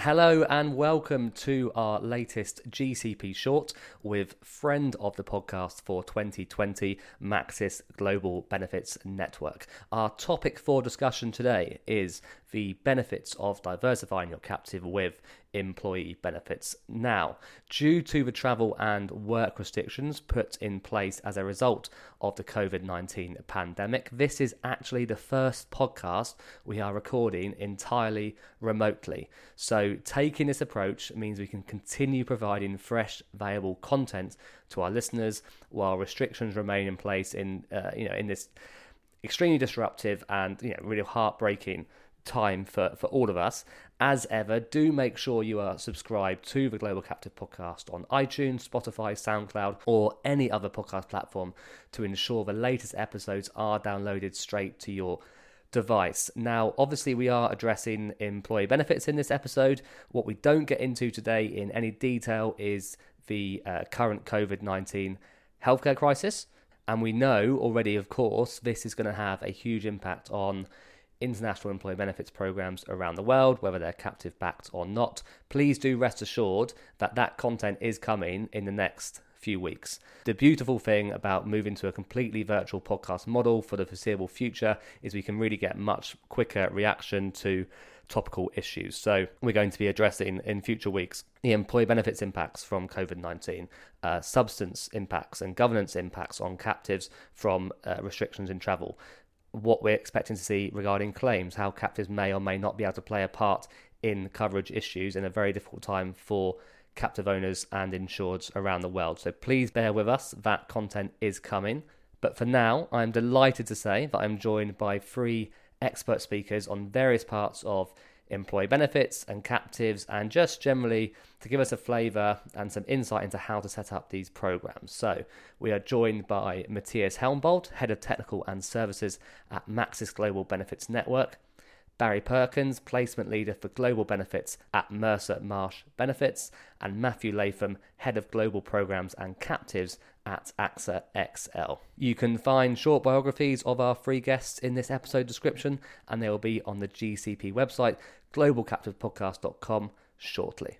Hello and welcome to our latest GCP short with friend of the podcast for 2020, Maxis Global Benefits Network. Our topic for discussion today is the benefits of diversifying your captive with employee benefits. Now, due to the travel and work restrictions put in place as a result of the COVID 19 pandemic, this is actually the first podcast we are recording entirely remotely. So, taking this approach means we can continue providing fresh, valuable content to our listeners while restrictions remain in place in, uh, you know, in this extremely disruptive and you know really heartbreaking time for, for all of us. As ever, do make sure you are subscribed to the Global Captive podcast on iTunes, Spotify, SoundCloud, or any other podcast platform to ensure the latest episodes are downloaded straight to your device. Now, obviously, we are addressing employee benefits in this episode. What we don't get into today in any detail is the uh, current COVID 19 healthcare crisis. And we know already, of course, this is going to have a huge impact on international employee benefits programs around the world, whether they're captive backed or not. Please do rest assured that that content is coming in the next few weeks. The beautiful thing about moving to a completely virtual podcast model for the foreseeable future is we can really get much quicker reaction to topical issues. So, we're going to be addressing in future weeks the employee benefits impacts from COVID 19, uh, substance impacts, and governance impacts on captives from uh, restrictions in travel what we're expecting to see regarding claims, how captives may or may not be able to play a part in coverage issues in a very difficult time for captive owners and insureds around the world. So please bear with us, that content is coming. But for now, I'm delighted to say that I'm joined by three expert speakers on various parts of employee benefits and captives, and just generally to give us a flavour and some insight into how to set up these programs. So, we are joined by Matthias Helmbold, Head of Technical and Services at Maxis Global Benefits Network. Barry Perkins, Placement Leader for Global Benefits at Mercer Marsh Benefits, and Matthew Latham, Head of Global Programs and Captives at AXA XL. You can find short biographies of our three guests in this episode description, and they will be on the GCP website, globalcaptivepodcast.com, shortly.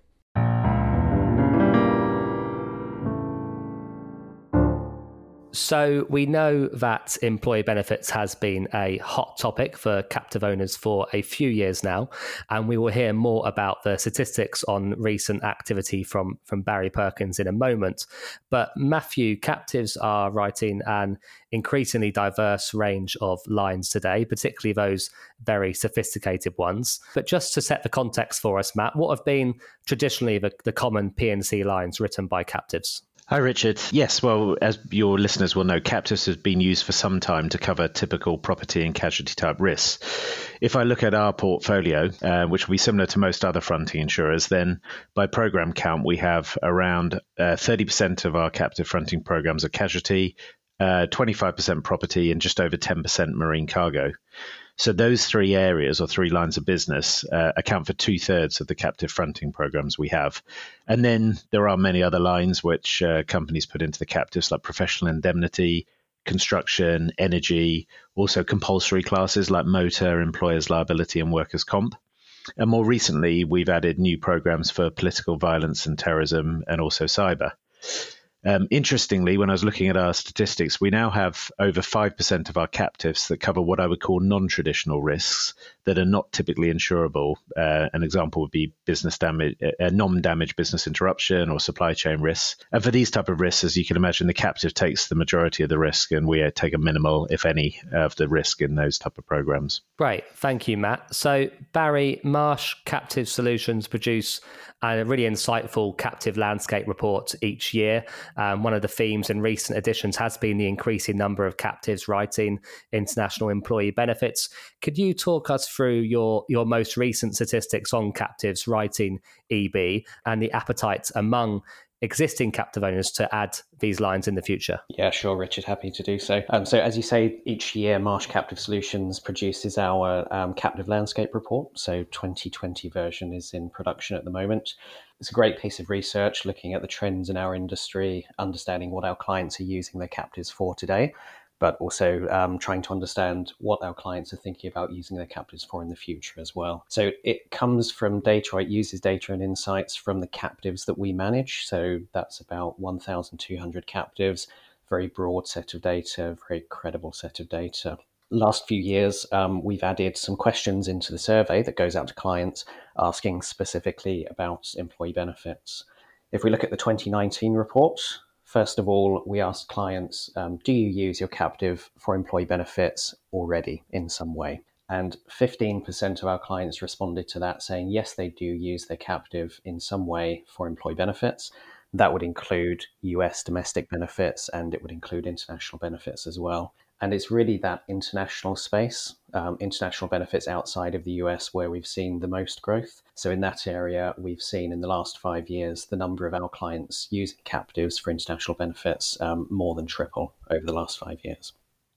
So we know that employee benefits has been a hot topic for captive owners for a few years now, and we will hear more about the statistics on recent activity from from Barry Perkins in a moment. But Matthew, captives are writing an increasingly diverse range of lines today, particularly those very sophisticated ones. But just to set the context for us, Matt, what have been traditionally the, the common P&C lines written by captives? Hi, Richard. Yes, well, as your listeners will know, captives has been used for some time to cover typical property and casualty type risks. If I look at our portfolio, uh, which will be similar to most other fronting insurers, then by program count, we have around uh, 30% of our captive fronting programs are casualty, uh, 25% property, and just over 10% marine cargo. So those three areas or three lines of business uh, account for two thirds of the captive fronting programs we have. And then there are many other lines which uh, companies put into the captives, like professional indemnity, construction, energy, also compulsory classes like motor, employers' liability, and workers' comp. And more recently, we've added new programs for political violence and terrorism and also cyber. Um, interestingly, when I was looking at our statistics, we now have over 5% of our captives that cover what I would call non traditional risks that are not typically insurable. Uh, an example would be business damage, uh, non damage business interruption or supply chain risks. And for these type of risks, as you can imagine, the captive takes the majority of the risk and we uh, take a minimal, if any, of the risk in those type of programs. Great. Thank you, Matt. So, Barry, Marsh Captive Solutions produce a really insightful captive landscape report each year. Um, one of the themes in recent editions has been the increasing number of captives writing international employee benefits. Could you talk us through your, your most recent statistics on captives writing EB and the appetite among existing captive owners to add these lines in the future? Yeah, sure, Richard. Happy to do so. Um, so, as you say, each year Marsh Captive Solutions produces our um, captive landscape report. So, 2020 version is in production at the moment. It's a great piece of research looking at the trends in our industry, understanding what our clients are using their captives for today. But also um, trying to understand what our clients are thinking about using their captives for in the future as well. So it comes from data, it uses data and insights from the captives that we manage. So that's about 1,200 captives, very broad set of data, very credible set of data last few years, um, we've added some questions into the survey that goes out to clients asking specifically about employee benefits. If we look at the 2019 report, first of all, we asked clients um, Do you use your captive for employee benefits already in some way? And 15% of our clients responded to that saying, yes, they do use their captive in some way for employee benefits. That would include US domestic benefits and it would include international benefits as well. And it's really that international space, um, international benefits outside of the US, where we've seen the most growth. So, in that area, we've seen in the last five years the number of our clients using captives for international benefits um, more than triple over the last five years.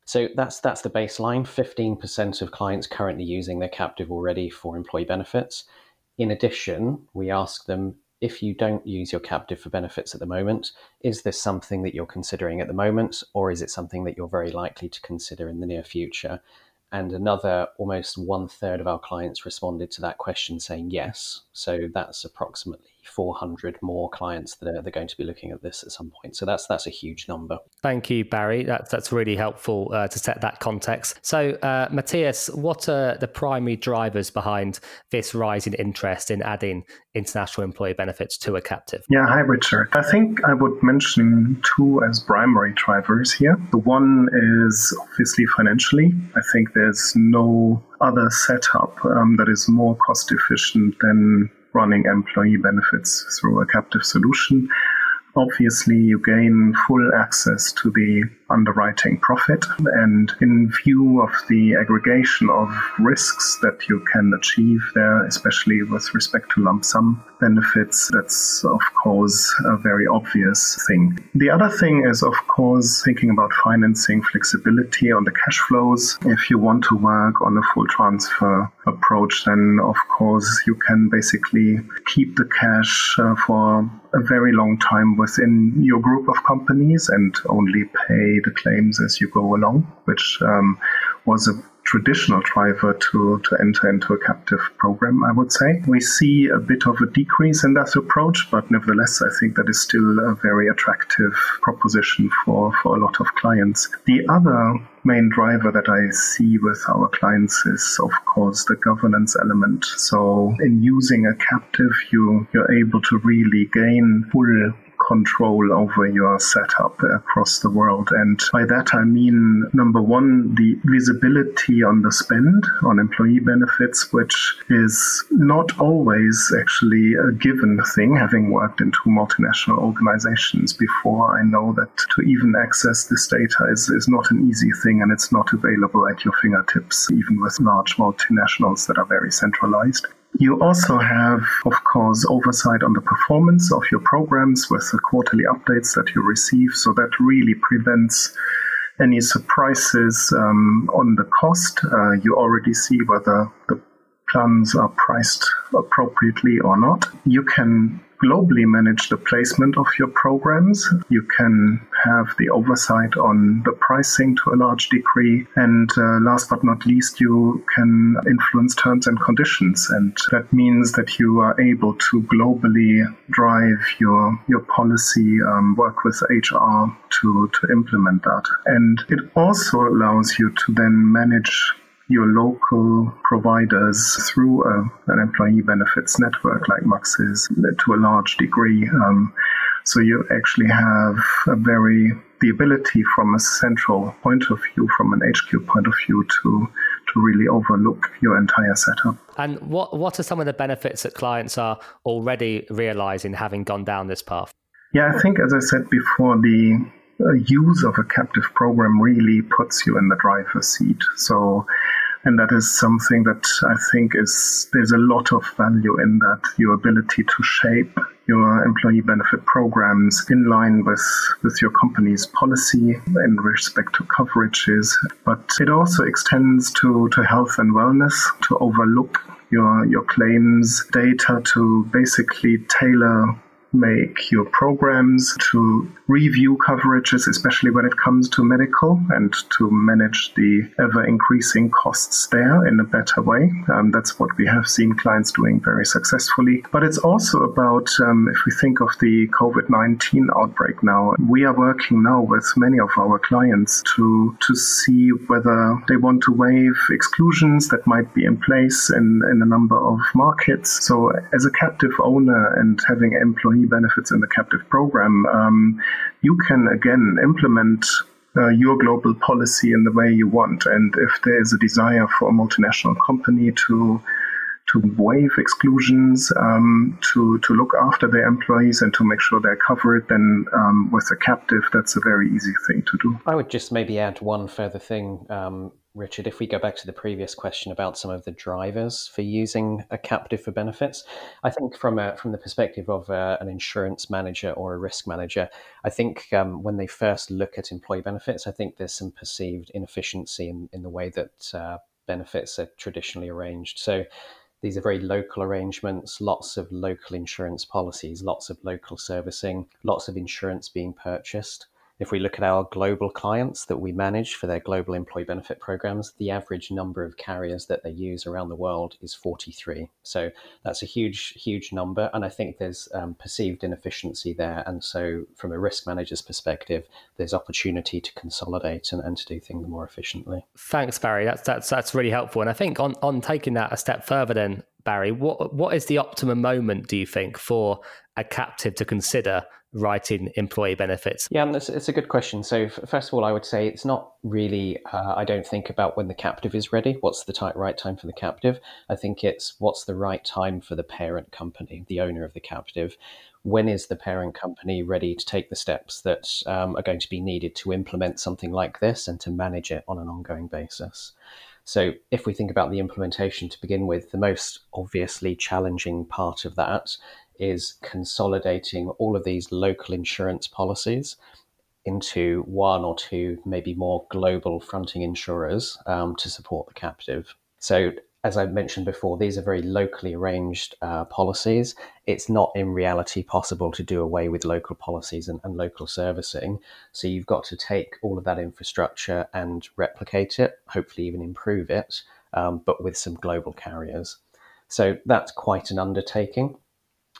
So that's that's the baseline. Fifteen percent of clients currently using their captive already for employee benefits. In addition, we ask them if you don't use your captive for benefits at the moment, is this something that you're considering at the moment, or is it something that you're very likely to consider in the near future? And another almost one third of our clients responded to that question saying yes. So that's approximately 400 more clients that are they're going to be looking at this at some point. So that's that's a huge number. Thank you, Barry. That's that's really helpful uh, to set that context. So, uh, Matthias, what are the primary drivers behind this rising interest in adding international employee benefits to a captive? Yeah, hi, Richard. I think I would mention two as primary drivers here. The one is obviously financially. I think there's no other setup um, that is more cost efficient than running employee benefits through a captive solution. Obviously, you gain full access to the underwriting profit. And in view of the aggregation of risks that you can achieve there, especially with respect to lump sum benefits, that's of course a very obvious thing. The other thing is, of course, thinking about financing flexibility on the cash flows. If you want to work on a full transfer approach, then of course you can basically keep the cash uh, for a very long time within your group of companies and only pay the claims as you go along, which um, was a traditional driver to, to enter into a captive program, I would say. We see a bit of a decrease in that approach, but nevertheless, I think that is still a very attractive proposition for, for a lot of clients. The other main driver that I see with our clients is, of course, the governance element. So, in using a captive, you, you're able to really gain full control over your setup across the world. And by that, I mean, number one, the visibility on the spend on employee benefits, which is not always actually a given thing. Having worked in two multinational organizations before, I know that to even access this data is, is not an easy thing and it's not available at your fingertips, even with large multinationals that are very centralized. You also have, of course, oversight on the performance of your programs with the quarterly updates that you receive. So that really prevents any surprises um, on the cost. Uh, you already see whether the plans are priced appropriately or not. You can globally manage the placement of your programs. You can have the oversight on the pricing to a large degree. And uh, last but not least, you can influence terms and conditions. And that means that you are able to globally drive your, your policy, um, work with HR to, to implement that. And it also allows you to then manage your local providers through a, an employee benefits network like Maxis to a large degree. Um, so you actually have a very the ability from a central point of view, from an HQ point of view, to to really overlook your entire setup. And what what are some of the benefits that clients are already realizing having gone down this path? Yeah, I think as I said before, the uh, use of a captive program really puts you in the driver's seat. So and that is something that I think is there's a lot of value in that your ability to shape your employee benefit programs in line with with your company's policy in respect to coverages. But it also extends to to health and wellness to overlook your your claims data to basically tailor make your programs, to review coverages, especially when it comes to medical, and to manage the ever increasing costs there in a better way. Um, that's what we have seen clients doing very successfully. But it's also about, um, if we think of the COVID 19 outbreak now, we are working now with many of our clients to, to see whether they want to waive exclusions that might be in place in, in a number of markets. So, as a captive owner and having employee benefits in the captive program, um, you can again implement uh, your global policy in the way you want. And if there is a desire for a multinational company to to waive exclusions, um, to to look after their employees and to make sure they're covered, then um, with a captive, that's a very easy thing to do. I would just maybe add one further thing. Um, Richard, if we go back to the previous question about some of the drivers for using a captive for benefits, I think from a, from the perspective of a, uh, an insurance manager or a risk manager, I think um, when they first look at employee benefits, I think there's some perceived inefficiency in, in the way that uh, benefits are traditionally arranged. So these are very local arrangements, lots of local insurance policies, lots of local servicing, lots of insurance being purchased. If we look at our global clients that we manage for their global employee benefit programs, the average number of carriers that they use around the world is 43. So that's a huge, huge number. And I think there's um, perceived inefficiency there. And so, from a risk manager's perspective, there's opportunity to consolidate and, and to do things more efficiently. Thanks, Barry. That's, that's, that's really helpful. And I think on, on taking that a step further, then, Barry, what what is the optimum moment, do you think, for a captive to consider writing employee benefits? Yeah, it's, it's a good question. So, first of all, I would say it's not really, uh, I don't think about when the captive is ready. What's the t- right time for the captive? I think it's what's the right time for the parent company, the owner of the captive. When is the parent company ready to take the steps that um, are going to be needed to implement something like this and to manage it on an ongoing basis? So, if we think about the implementation to begin with, the most obviously challenging part of that is consolidating all of these local insurance policies into one or two, maybe more global fronting insurers um, to support the captive. So, as I mentioned before, these are very locally arranged uh, policies. It's not in reality possible to do away with local policies and, and, local servicing. So you've got to take all of that infrastructure and replicate it, hopefully even improve it, um, but with some global carriers. So that's quite an undertaking.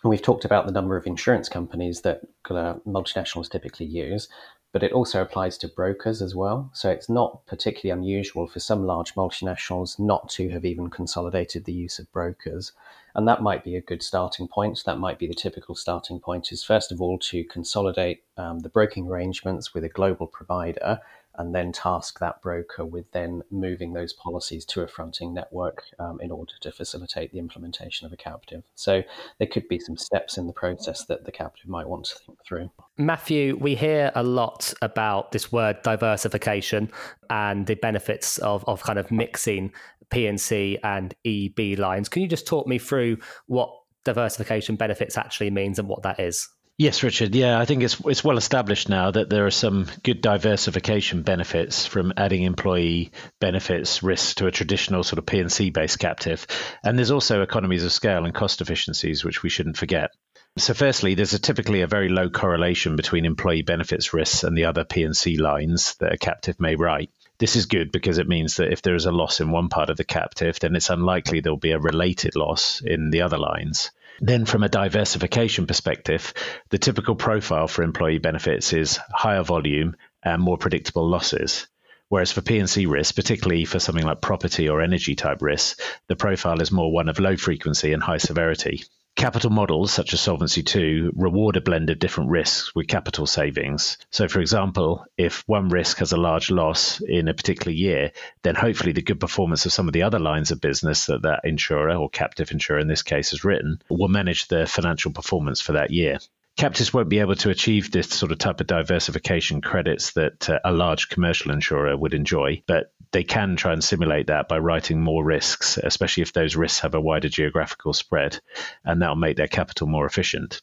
And we've talked about the number of insurance companies that uh, multinationals typically use, but it also applies to brokers as well. So it's not particularly unusual for some large multinationals not to have even consolidated the use of brokers. And that might be a good starting point. That might be the typical starting point is first of all to consolidate um, the broking arrangements with a global provider and then task that broker with then moving those policies to a fronting network um, in order to facilitate the implementation of a captive. So there could be some steps in the process that the captive might want to think through. Matthew, we hear a lot about this word diversification and the benefits of, of kind of mixing P&C and EB lines. Can you just talk me through what diversification benefits actually means and what that is? Yes, Richard. Yeah, I think it's it's well established now that there are some good diversification benefits from adding employee benefits risks to a traditional sort of P&C based captive, and there's also economies of scale and cost efficiencies which we shouldn't forget. So, firstly, there's a typically a very low correlation between employee benefits risks and the other P&C lines that a captive may write. This is good because it means that if there is a loss in one part of the captive, then it's unlikely there'll be a related loss in the other lines. Then, from a diversification perspective, the typical profile for employee benefits is higher volume and more predictable losses. Whereas for P&C risks, particularly for something like property or energy type risks, the profile is more one of low frequency and high severity. Capital models, such as Solvency II, reward a blend of different risks with capital savings. So, for example, if one risk has a large loss in a particular year, then hopefully the good performance of some of the other lines of business that that insurer or captive insurer in this case has written will manage the financial performance for that year captives won't be able to achieve this sort of type of diversification credits that uh, a large commercial insurer would enjoy, but they can try and simulate that by writing more risks, especially if those risks have a wider geographical spread, and that'll make their capital more efficient.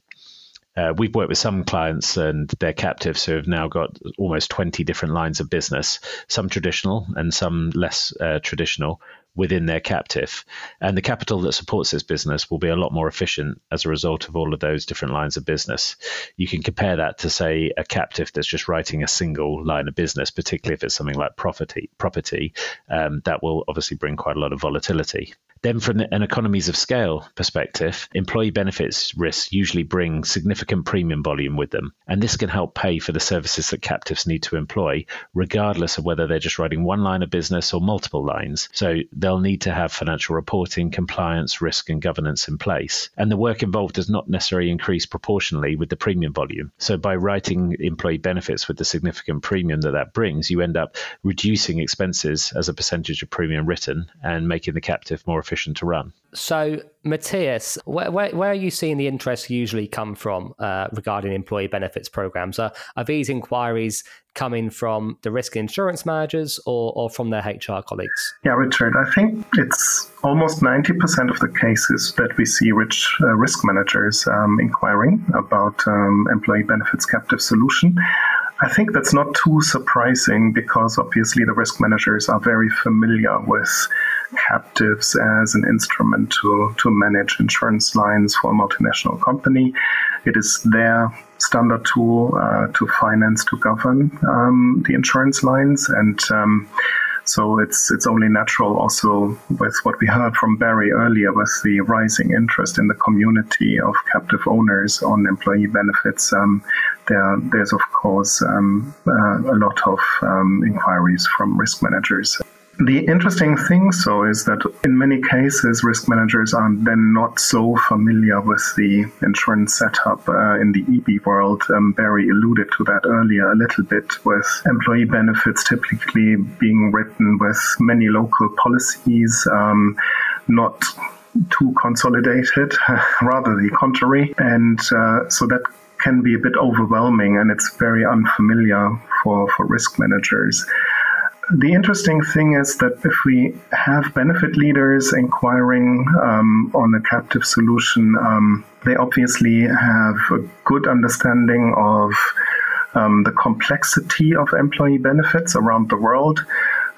Uh, we've worked with some clients and their captives who have now got almost 20 different lines of business, some traditional and some less uh, traditional, within their captive. And the capital that supports this business will be a lot more efficient as a result of all of those different lines of business. You can compare that to, say, a captive that's just writing a single line of business, particularly if it's something like property. Property um, that will obviously bring quite a lot of volatility. Then, from an economies of scale perspective, employee benefits risks usually bring significant premium volume with them. And this can help pay for the services that captives need to employ, regardless of whether they're just writing one line of business or multiple lines. So they'll need to have financial reporting, compliance, risk, and governance in place. And the work involved does not necessarily increase proportionally with the premium volume. So by writing employee benefits with the significant premium that that brings, you end up reducing expenses as a percentage of premium written and making the captive more efficient to run. So, Matthias, where, where, where, are you seeing the interest usually come from uh, regarding employee benefits programs? Are, are these inquiries coming from the risk insurance managers or, or from their HR colleagues? Yeah, Richard, I think it's almost 90% of the cases that we see rich uh, risk managers um, inquiring about um, employee benefits captive solution. I think that's not too surprising because obviously the risk managers are very familiar with captives as an instrument to, to manage insurance lines for a multinational company. It is their standard tool uh, to finance, to govern um, the insurance lines. And um, so it's it's only natural also with what we heard from Barry earlier with the rising interest in the community of captive owners on employee benefits. Um, there, there's of course um, uh, a lot of um, inquiries from risk managers the interesting thing, so, is that in many cases, risk managers are then not so familiar with the insurance setup uh, in the EB world. Um, Barry alluded to that earlier a little bit, with employee benefits typically being written with many local policies, um, not too consolidated, rather the contrary. And uh, so that can be a bit overwhelming and it's very unfamiliar for, for risk managers the interesting thing is that if we have benefit leaders inquiring um, on a captive solution, um, they obviously have a good understanding of um, the complexity of employee benefits around the world,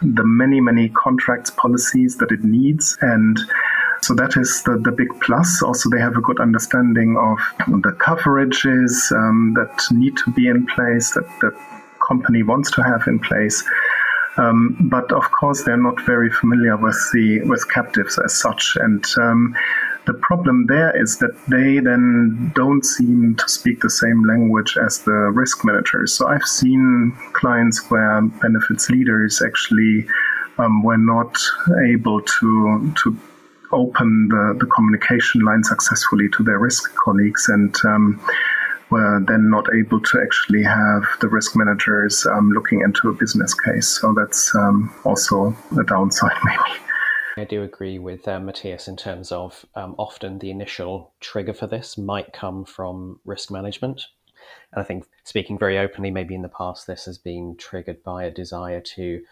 the many, many contracts policies that it needs, and so that is the, the big plus. Also, they have a good understanding of the coverages um, that need to be in place, that the company wants to have in place. Um, but of course, they're not very familiar with the with captives as such, and um, the problem there is that they then don't seem to speak the same language as the risk managers. So I've seen clients where benefits leaders actually um, were not able to to open the, the communication line successfully to their risk colleagues and um, were then not able to actually have the risk managers um, looking into a business case. So that's um, also a downside, maybe. I do agree with uh, Matthias in terms of um, often the initial trigger for this might come from risk management. And I think, speaking very openly, maybe in the past this has been triggered by a desire to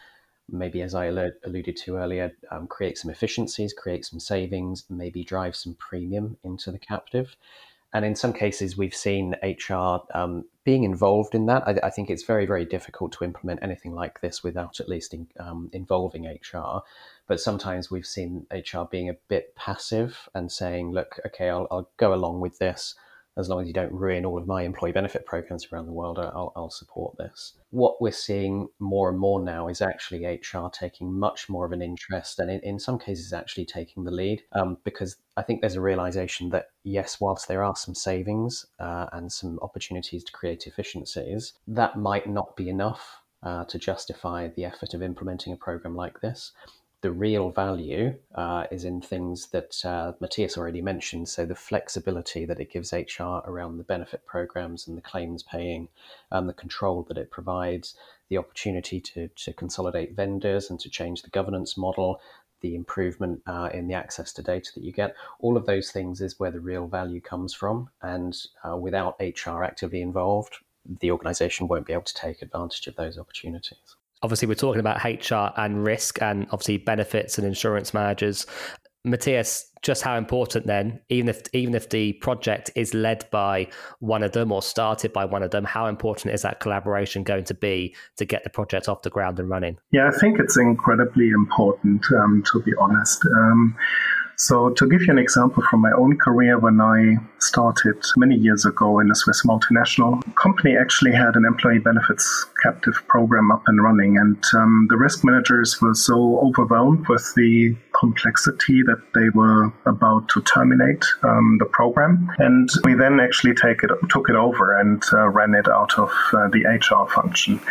maybe, as I alluded to earlier, um, create some efficiencies, create some savings, maybe drive some premium into the captive. And in some cases, we've seen HR um, being involved in that. I, I, think it's very, very difficult to implement anything like this without at least in, um, involving HR. But sometimes we've seen HR being a bit passive and saying, look, okay, I'll, I'll go along with this as long as you don't ruin all of my employee benefit programs around the world, I'll, I'll, support this. What we're seeing more and more now is actually HR taking much more of an interest and in, in some cases actually taking the lead um, because I think there's a realization that, yes, whilst there are some savings uh, and some opportunities to create efficiencies, that might not be enough uh, to justify the effort of implementing a program like this the real value uh, is in things that uh, Matthias already mentioned. So the flexibility that it gives HR around the benefit programs and the claims paying, and the control that it provides, the opportunity to, to consolidate vendors and to change the governance model, the improvement uh, in the access to data that you get. All of those things is where the real value comes from. And uh, without HR actively involved, the organization won't be able to take advantage of those opportunities obviously we're talking about HR and risk and obviously benefits and insurance managers. Matthias, just how important then, even if even if the project is led by one of them or started by one of them, how important is that collaboration going to be to get the project off the ground and running? Yeah, I think it's incredibly important, um, to be honest. Um, so, to give you an example from my own career, when I started many years ago in a Swiss multinational company, actually had an employee benefits captive program up and running, and um, the risk managers were so overwhelmed with the complexity that they were about to terminate um, the program, and we then actually take it took it over and uh, ran it out of uh, the HR function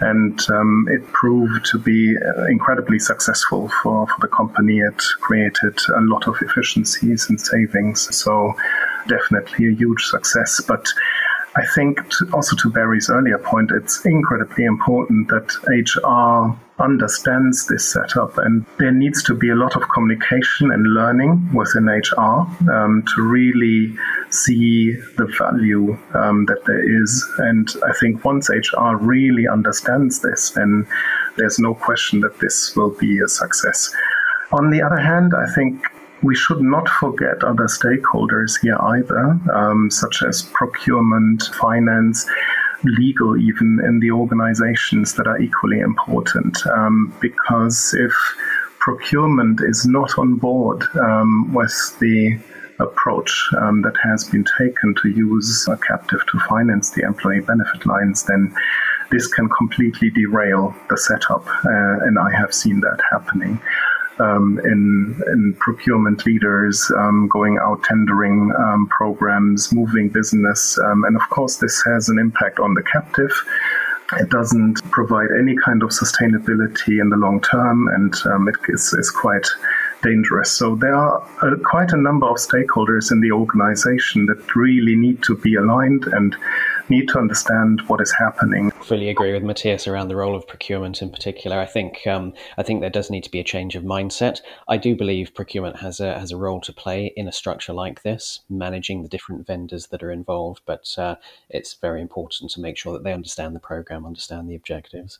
and um, it proved to be uh, incredibly successful for, for the company. It created a lot of efficiencies and savings, so definitely a huge success. But I think to, also to Barry's earlier point, it's incredibly important that HR understands this setup, and there needs to be a lot of communication and learning within HR um, to really see the value um, that there is. And I think once HR really understands this, then there's no question that this will be a success. On the other hand, I think we should not forget other stakeholders here either, um, such as procurement, finance, legal, even in the organizations that are equally important. Um, because if procurement is not on board um, with the approach um, that has been taken to use a captive to finance the employee benefit lines, then this can completely derail the setup. Uh, and I have seen that happening um, in, in procurement leaders, um, going out tendering um, programs, moving business. Um, and of course, this has an impact on the captive. It doesn't provide any kind of sustainability in the long term, and um, it is, is quite dangerous. So there are uh, quite a number of stakeholders in the organization that really need to be aligned and need to understand what is happening. Fully agree with Matthias around the role of procurement in particular. I think um, I think there does need to be a change of mindset. I do believe procurement has a has a role to play in a structure like this, managing the different vendors that are involved. But uh, it's very important to make sure that they understand the program, understand the objectives.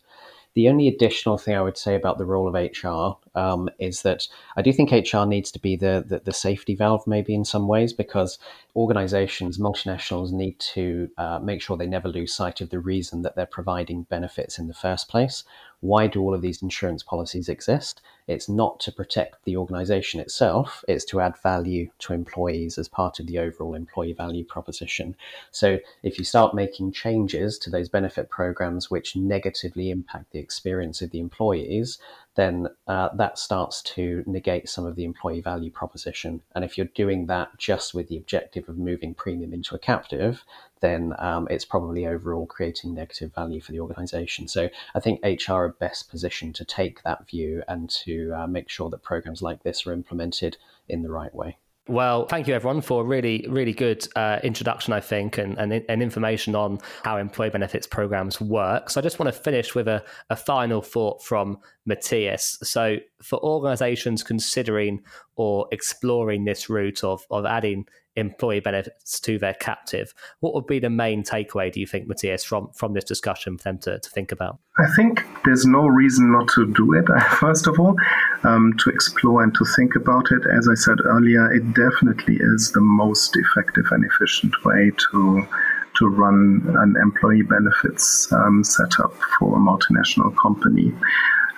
The only additional thing I would say about the role of HR um, is that I do think HR needs to be the, the, the safety valve, maybe in some ways, because organizations, multinationals, need to uh, make sure they never lose sight of the reason that they're providing benefits in the first place. Why do all of these insurance policies exist? It's not to protect the organization itself, it's to add value to employees as part of the overall employee value proposition. So if you start making changes to those benefit programs which negatively impact the experience of the employees, then uh, that starts to negate some of the employee value proposition. And if you're doing that just with the objective of moving premium into a captive, then um, it's probably overall creating negative value for the organization. So I think HR are best positioned to take that view and to uh, make sure that programs like this are implemented in the right way. Well, thank you everyone for a really, really good uh, introduction, I think, and, and, and, information on how employee benefits programs work. So I just want to finish with a, a final thought from Matthias. So for organizations considering or exploring this route of, of adding employee benefits to their captive. What would be the main takeaway, do you think, Matthias, from, from this discussion for them to, to think about? I think there's no reason not to do it, first of all, um, to explore and to think about it. As I said earlier, it definitely is the most effective and efficient way to to run an employee benefits um, setup for a multinational company.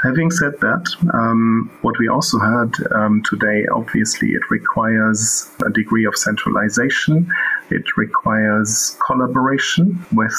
Having said that, um, what we also had um, today, obviously, it requires a degree of centralization. It requires collaboration with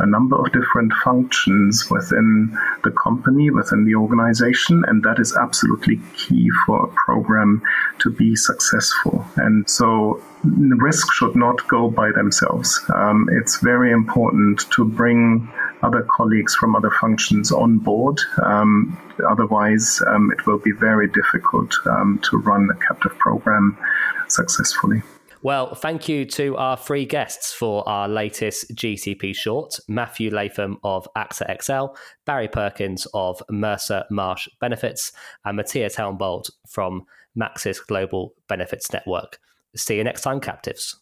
a number of different functions within the company, within the organization, and that is absolutely key for a program to be successful. And so risk should not go by themselves. Um, it's very important to bring other colleagues from other functions on board. Um, otherwise, um, it will be very difficult um, to run a captive program successfully. Well, thank you to our three guests for our latest GCP short Matthew Latham of AXA XL, Barry Perkins of Mercer Marsh Benefits, and Matthias Helmbold from Maxis Global Benefits Network. See you next time, captives.